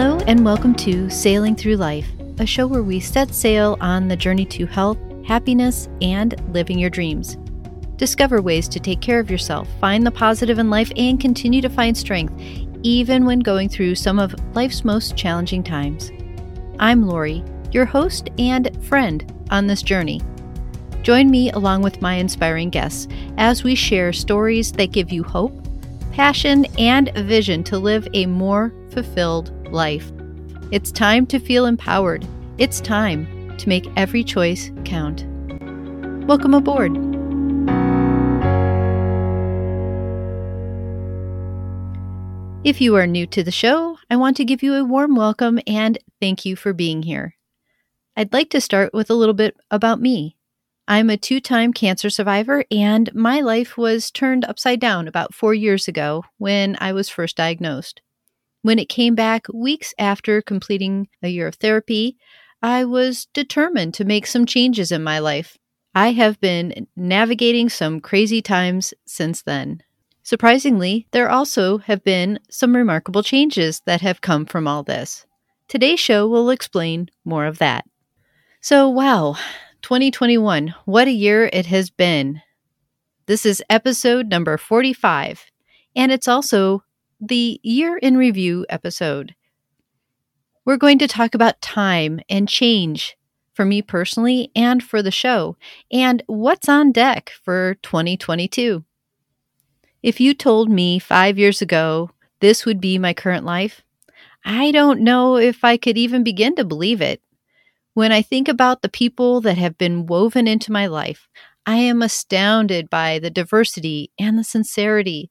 Hello, and welcome to Sailing Through Life, a show where we set sail on the journey to health, happiness, and living your dreams. Discover ways to take care of yourself, find the positive in life, and continue to find strength, even when going through some of life's most challenging times. I'm Lori, your host and friend on this journey. Join me along with my inspiring guests as we share stories that give you hope, passion, and vision to live a more fulfilled life. It's time to feel empowered. It's time to make every choice count. Welcome aboard. If you are new to the show, I want to give you a warm welcome and thank you for being here. I'd like to start with a little bit about me. I'm a two time cancer survivor, and my life was turned upside down about four years ago when I was first diagnosed. When it came back weeks after completing a year of therapy, I was determined to make some changes in my life. I have been navigating some crazy times since then. Surprisingly, there also have been some remarkable changes that have come from all this. Today's show will explain more of that. So, wow, 2021, what a year it has been. This is episode number 45, and it's also the Year in Review episode. We're going to talk about time and change for me personally and for the show, and what's on deck for 2022. If you told me five years ago this would be my current life, I don't know if I could even begin to believe it. When I think about the people that have been woven into my life, I am astounded by the diversity and the sincerity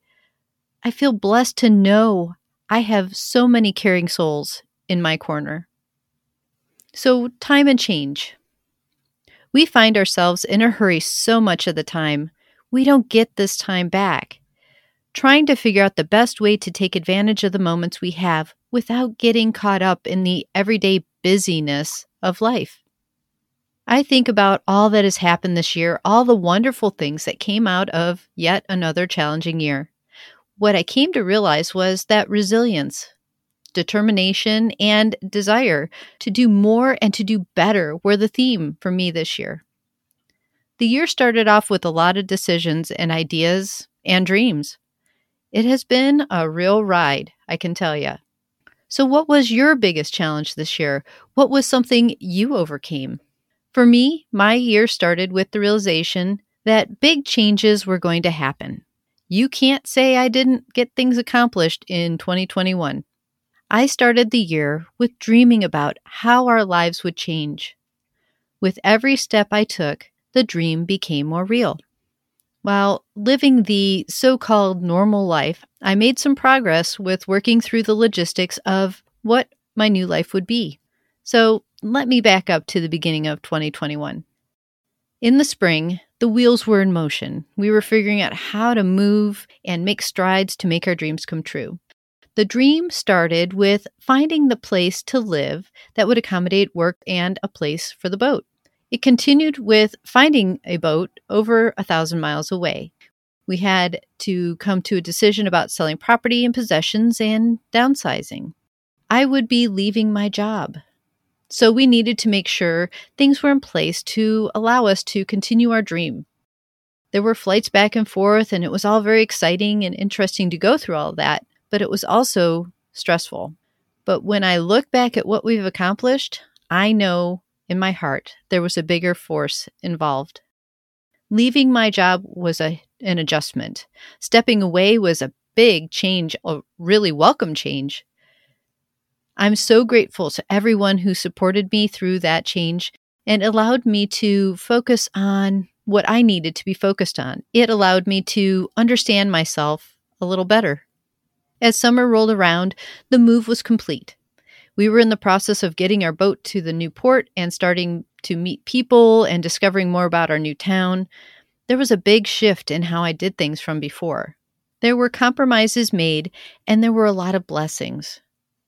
I feel blessed to know I have so many caring souls in my corner. So, time and change. We find ourselves in a hurry so much of the time, we don't get this time back. Trying to figure out the best way to take advantage of the moments we have without getting caught up in the everyday busyness of life. I think about all that has happened this year, all the wonderful things that came out of yet another challenging year what I came to realize was that resilience, determination, and desire to do more and to do better were the theme for me this year. The year started off with a lot of decisions and ideas and dreams. It has been a real ride, I can tell you. So, what was your biggest challenge this year? What was something you overcame? For me, my year started with the realization that big changes were going to happen. You can't say I didn't get things accomplished in 2021. I started the year with dreaming about how our lives would change. With every step I took, the dream became more real. While living the so called normal life, I made some progress with working through the logistics of what my new life would be. So let me back up to the beginning of 2021. In the spring, the wheels were in motion. We were figuring out how to move and make strides to make our dreams come true. The dream started with finding the place to live that would accommodate work and a place for the boat. It continued with finding a boat over a thousand miles away. We had to come to a decision about selling property and possessions and downsizing. I would be leaving my job. So we needed to make sure things were in place to allow us to continue our dream. There were flights back and forth, and it was all very exciting and interesting to go through all that, but it was also stressful. But when I look back at what we've accomplished, I know in my heart there was a bigger force involved. Leaving my job was a, an adjustment. Stepping away was a big change, a really welcome change. I'm so grateful to everyone who supported me through that change and allowed me to focus on what I needed to be focused on. It allowed me to understand myself a little better. As summer rolled around, the move was complete. We were in the process of getting our boat to the new port and starting to meet people and discovering more about our new town. There was a big shift in how I did things from before. There were compromises made, and there were a lot of blessings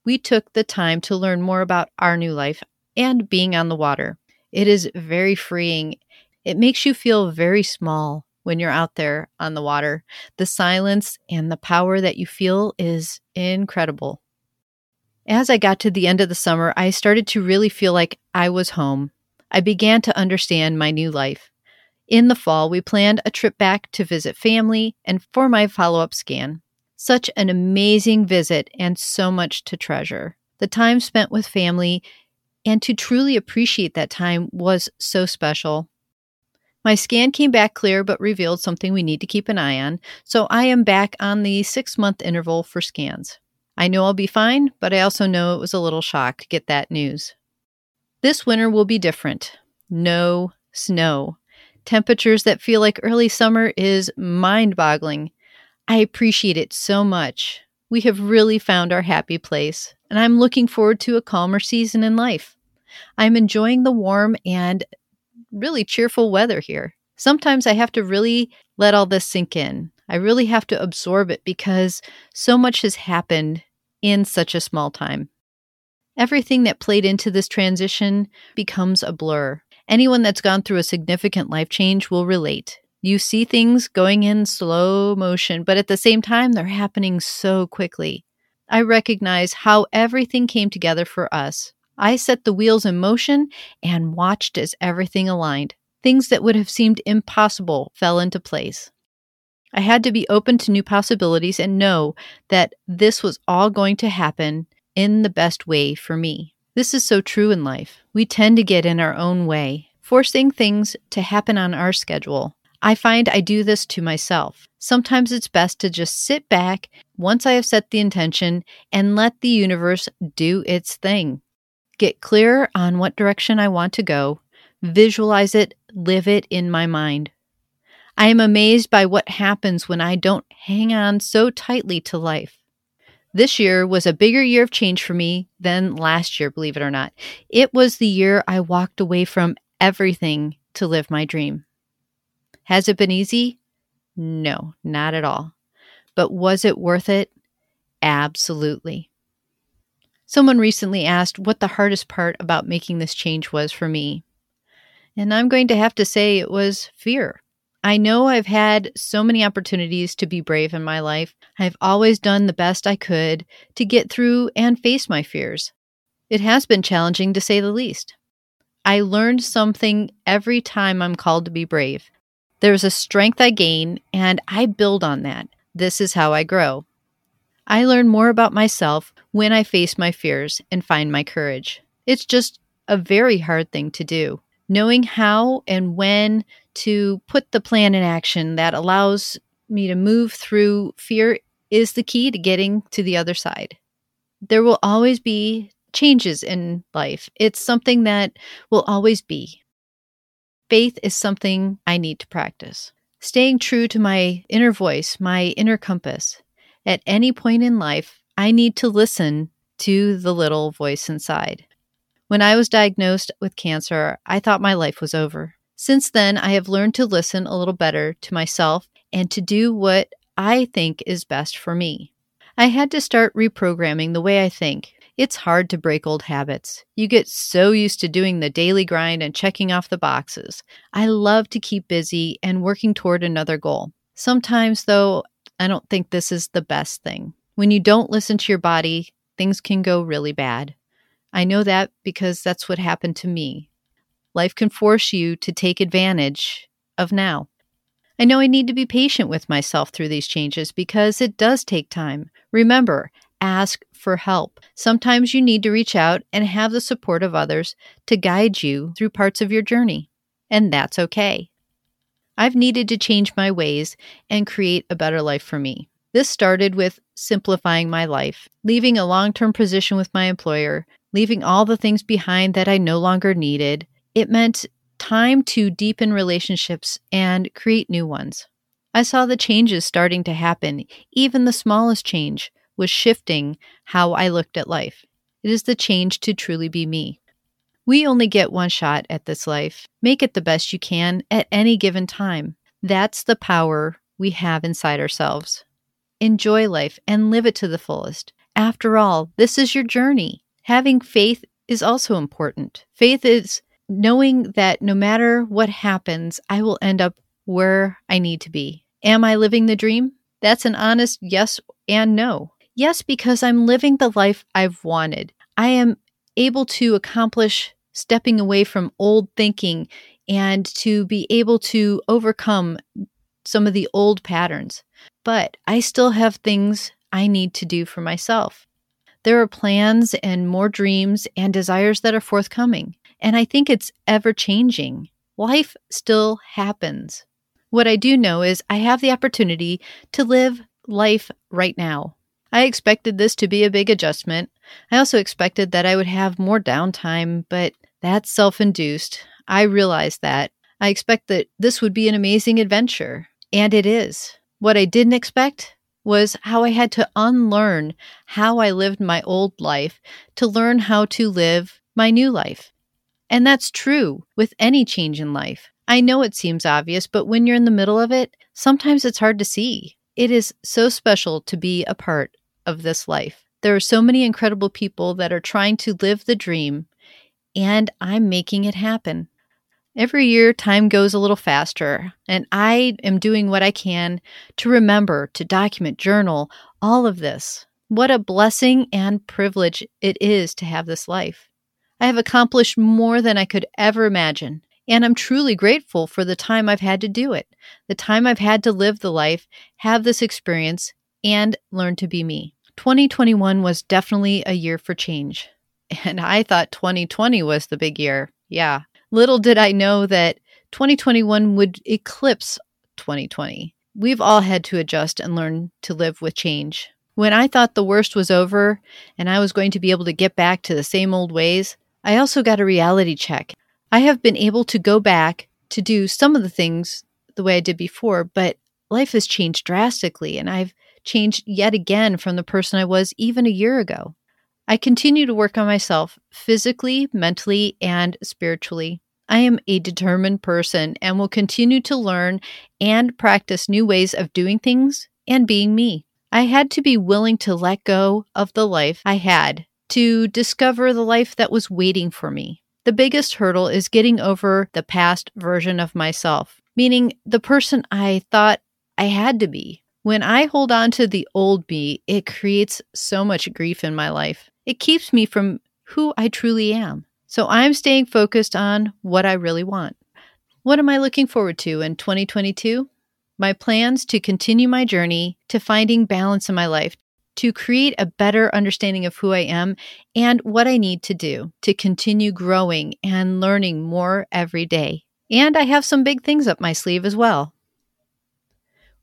we took the time to learn more about our new life and being on the water. It is very freeing. It makes you feel very small when you're out there on the water. The silence and the power that you feel is incredible. As I got to the end of the summer, I started to really feel like I was home. I began to understand my new life. In the fall, we planned a trip back to visit family and for my follow up scan. Such an amazing visit and so much to treasure. The time spent with family and to truly appreciate that time was so special. My scan came back clear but revealed something we need to keep an eye on, so I am back on the six month interval for scans. I know I'll be fine, but I also know it was a little shock to get that news. This winter will be different. No snow. Temperatures that feel like early summer is mind boggling. I appreciate it so much. We have really found our happy place, and I'm looking forward to a calmer season in life. I'm enjoying the warm and really cheerful weather here. Sometimes I have to really let all this sink in. I really have to absorb it because so much has happened in such a small time. Everything that played into this transition becomes a blur. Anyone that's gone through a significant life change will relate. You see things going in slow motion, but at the same time, they're happening so quickly. I recognize how everything came together for us I set the wheels in motion and watched as everything aligned. Things that would have seemed impossible fell into place. I had to be open to new possibilities and know that this was all going to happen in the best way for me. This is so true in life. We tend to get in our own way, forcing things to happen on our schedule. I find I do this to myself. Sometimes it's best to just sit back once I have set the intention and let the universe do its thing get clear on what direction I want to go, visualize it, live it in my mind. I am amazed by what happens when I don't hang on so tightly to life. This year was a bigger year of change for me than last year, believe it or not. It was the year I walked away from everything to live my dream. Has it been easy? No, not at all. But was it worth it? Absolutely. Someone recently asked what the hardest part about making this change was for me. And I'm going to have to say it was fear. I know I've had so many opportunities to be brave in my life. I've always done the best I could to get through and face my fears. It has been challenging to say the least. I learned something every time I'm called to be brave. There's a strength I gain, and I build on that. This is how I grow. I learn more about myself when I face my fears and find my courage. It's just a very hard thing to do. Knowing how and when to put the plan in action that allows me to move through fear is the key to getting to the other side. There will always be changes in life, it's something that will always be. Faith is something I need to practice. Staying true to my inner voice, my inner compass, at any point in life, I need to listen to the little voice inside. When I was diagnosed with cancer, I thought my life was over. Since then, I have learned to listen a little better to myself and to do what I think is best for me. I had to start reprogramming the way I think. It's hard to break old habits. You get so used to doing the daily grind and checking off the boxes. I love to keep busy and working toward another goal. Sometimes, though, I don't think this is the best thing. When you don't listen to your body, things can go really bad. I know that because that's what happened to me. Life can force you to take advantage of now. I know I need to be patient with myself through these changes because it does take time. Remember, ask for help. Sometimes you need to reach out and have the support of others to guide you through parts of your journey. And that's okay. I've needed to change my ways and create a better life for me. This started with simplifying my life, leaving a long term position with my employer, leaving all the things behind that I no longer needed. It meant time to deepen relationships and create new ones. I saw the changes starting to happen. Even the smallest change was shifting how I looked at life. It is the change to truly be me. We only get one shot at this life. Make it the best you can at any given time. That's the power we have inside ourselves. Enjoy life and live it to the fullest. After all, this is your journey. Having faith is also important. Faith is knowing that no matter what happens, I will end up where I need to be. Am I living the dream? That's an honest yes and no. Yes, because I'm living the life I've wanted. I am able to accomplish stepping away from old thinking and to be able to overcome some of the old patterns. But I still have things I need to do for myself. There are plans and more dreams and desires that are forthcoming. And I think it's ever changing. Life still happens. What I do know is I have the opportunity to live life right now. I expected this to be a big adjustment. I also expected that I would have more downtime, but that's self induced. I realize that. I expect that this would be an amazing adventure, and it is. What I didn't expect was how I had to unlearn how I lived my old life to learn how to live my new life. And that's true with any change in life. I know it seems obvious, but when you're in the middle of it, sometimes it's hard to see. It is so special to be a part of this life. There are so many incredible people that are trying to live the dream, and I'm making it happen. Every year, time goes a little faster, and I am doing what I can to remember, to document, journal, all of this. What a blessing and privilege it is to have this life. I have accomplished more than I could ever imagine, and I'm truly grateful for the time I've had to do it, the time I've had to live the life, have this experience, and learn to be me. 2021 was definitely a year for change. And I thought 2020 was the big year. Yeah, Little did I know that 2021 would eclipse 2020. We've all had to adjust and learn to live with change. When I thought the worst was over and I was going to be able to get back to the same old ways, I also got a reality check. I have been able to go back to do some of the things the way I did before, but life has changed drastically and I've changed yet again from the person I was even a year ago. I continue to work on myself physically, mentally, and spiritually. I am a determined person and will continue to learn and practice new ways of doing things and being me. I had to be willing to let go of the life I had to discover the life that was waiting for me. The biggest hurdle is getting over the past version of myself, meaning the person I thought I had to be. When I hold on to the old me, it creates so much grief in my life. It keeps me from who I truly am. So I'm staying focused on what I really want. What am I looking forward to in 2022? My plans to continue my journey to finding balance in my life, to create a better understanding of who I am and what I need to do to continue growing and learning more every day. And I have some big things up my sleeve as well.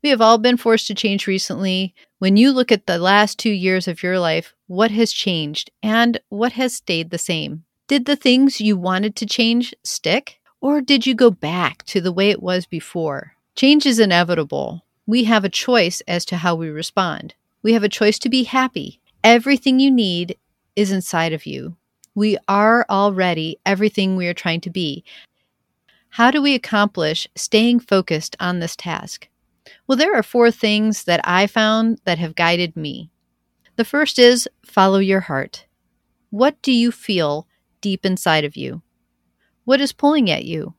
We have all been forced to change recently. When you look at the last two years of your life, what has changed and what has stayed the same? Did the things you wanted to change stick? Or did you go back to the way it was before? Change is inevitable. We have a choice as to how we respond. We have a choice to be happy. Everything you need is inside of you. We are already everything we are trying to be. How do we accomplish staying focused on this task? Well, there are four things that I found that have guided me. The first is follow your heart. What do you feel deep inside of you? What is pulling at you?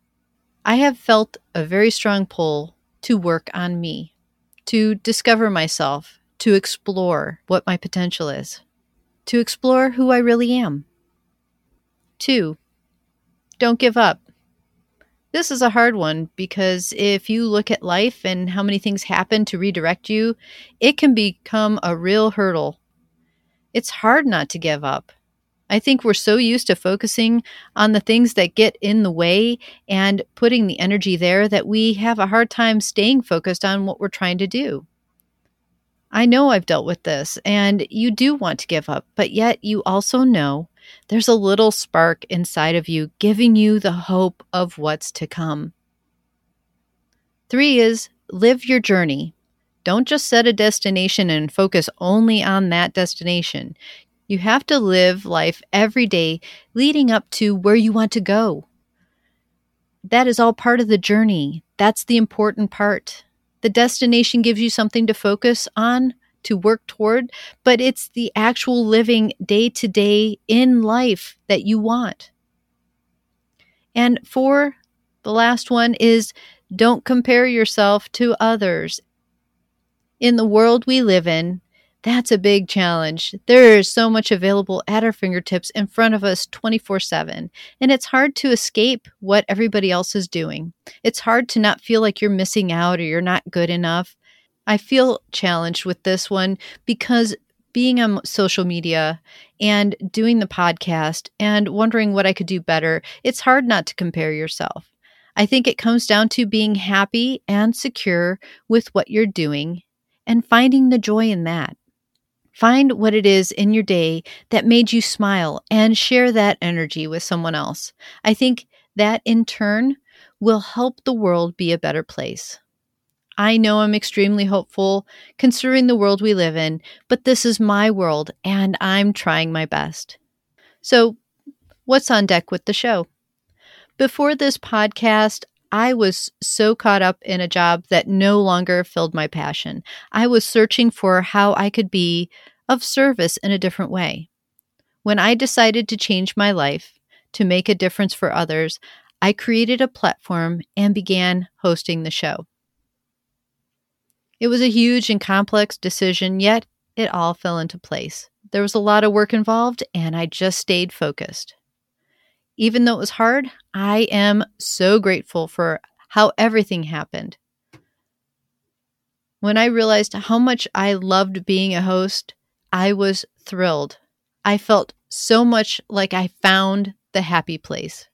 I have felt a very strong pull to work on me, to discover myself, to explore what my potential is, to explore who I really am. Two, don't give up. This is a hard one because if you look at life and how many things happen to redirect you, it can become a real hurdle. It's hard not to give up. I think we're so used to focusing on the things that get in the way and putting the energy there that we have a hard time staying focused on what we're trying to do. I know I've dealt with this, and you do want to give up, but yet you also know there's a little spark inside of you giving you the hope of what's to come. Three is live your journey. Don't just set a destination and focus only on that destination. You have to live life every day leading up to where you want to go. That is all part of the journey. That's the important part. The destination gives you something to focus on, to work toward, but it's the actual living day to day in life that you want. And four, the last one is don't compare yourself to others. In the world we live in, That's a big challenge. There is so much available at our fingertips in front of us 24 7, and it's hard to escape what everybody else is doing. It's hard to not feel like you're missing out or you're not good enough. I feel challenged with this one because being on social media and doing the podcast and wondering what I could do better, it's hard not to compare yourself. I think it comes down to being happy and secure with what you're doing and finding the joy in that. Find what it is in your day that made you smile and share that energy with someone else. I think that in turn will help the world be a better place. I know I'm extremely hopeful considering the world we live in, but this is my world and I'm trying my best. So, what's on deck with the show? Before this podcast, I was so caught up in a job that no longer filled my passion. I was searching for how I could be of service in a different way. When I decided to change my life to make a difference for others, I created a platform and began hosting the show. It was a huge and complex decision, yet it all fell into place. There was a lot of work involved, and I just stayed focused. Even though it was hard, I am so grateful for how everything happened. When I realized how much I loved being a host, I was thrilled. I felt so much like I found the happy place.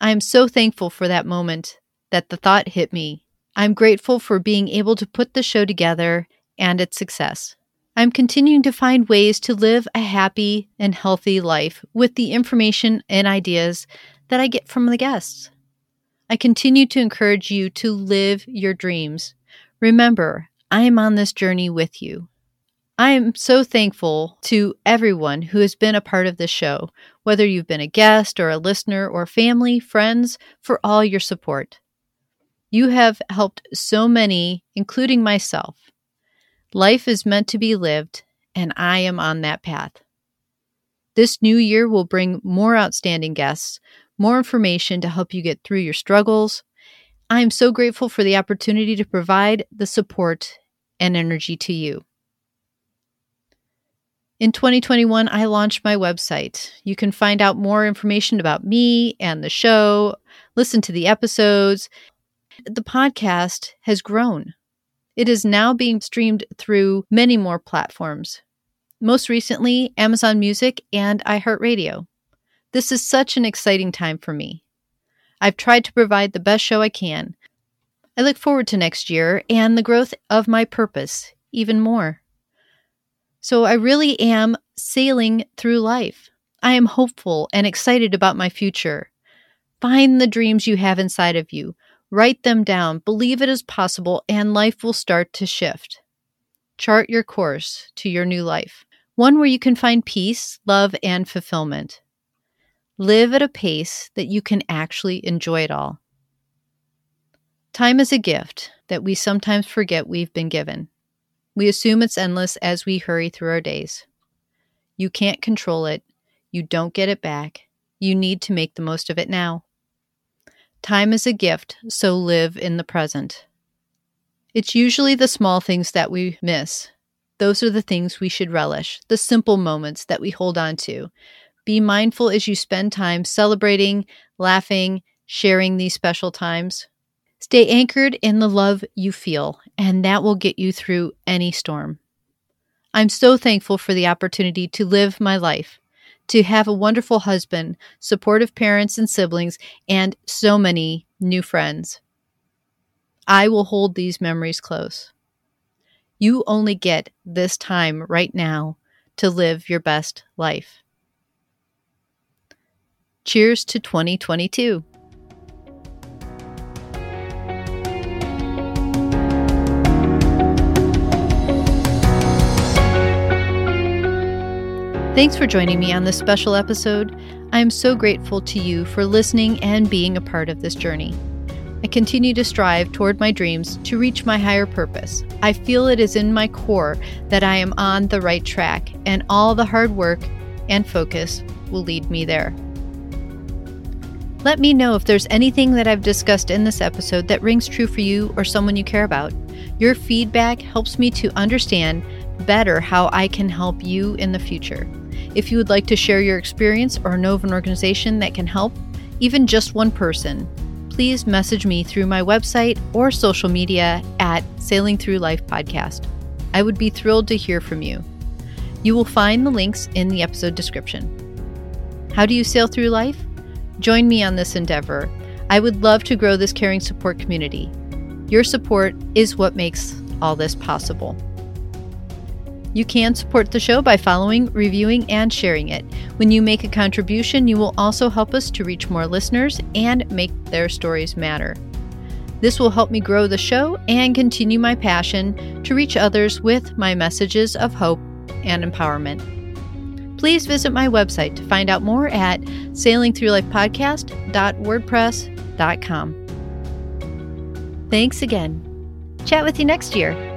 I am so thankful for that moment that the thought hit me. I'm grateful for being able to put the show together and its success. I'm continuing to find ways to live a happy and healthy life with the information and ideas that I get from the guests. I continue to encourage you to live your dreams. Remember, I am on this journey with you. I am so thankful to everyone who has been a part of this show, whether you've been a guest or a listener or family, friends, for all your support. You have helped so many, including myself, Life is meant to be lived, and I am on that path. This new year will bring more outstanding guests, more information to help you get through your struggles. I am so grateful for the opportunity to provide the support and energy to you. In 2021, I launched my website. You can find out more information about me and the show, listen to the episodes. The podcast has grown. It is now being streamed through many more platforms, most recently, Amazon Music and iHeartRadio. This is such an exciting time for me. I've tried to provide the best show I can. I look forward to next year and the growth of my purpose even more. So I really am sailing through life. I am hopeful and excited about my future. Find the dreams you have inside of you. Write them down, believe it is possible, and life will start to shift. Chart your course to your new life, one where you can find peace, love, and fulfillment. Live at a pace that you can actually enjoy it all. Time is a gift that we sometimes forget we've been given. We assume it's endless as we hurry through our days. You can't control it. You don't get it back. You need to make the most of it now. Time is a gift, so live in the present. It's usually the small things that we miss. Those are the things we should relish, the simple moments that we hold on to. Be mindful as you spend time celebrating, laughing, sharing these special times. Stay anchored in the love you feel, and that will get you through any storm. I'm so thankful for the opportunity to live my life to have a wonderful husband, supportive parents and siblings, and so many new friends. I will hold these memories close. You only get this time right now to live your best life. Cheers to 2022. Thanks for joining me on this special episode. I am so grateful to you for listening and being a part of this journey. I continue to strive toward my dreams to reach my higher purpose. I feel it is in my core that I am on the right track, and all the hard work and focus will lead me there. Let me know if there's anything that I've discussed in this episode that rings true for you or someone you care about. Your feedback helps me to understand better how I can help you in the future. If you would like to share your experience or know of an organization that can help, even just one person, please message me through my website or social media at Sailing Through Life Podcast. I would be thrilled to hear from you. You will find the links in the episode description. How do you sail through life? Join me on this endeavor. I would love to grow this caring support community. Your support is what makes all this possible. You can support the show by following, reviewing, and sharing it. When you make a contribution, you will also help us to reach more listeners and make their stories matter. This will help me grow the show and continue my passion to reach others with my messages of hope and empowerment. Please visit my website to find out more at sailingthroughlifepodcast.wordpress.com. Thanks again. Chat with you next year.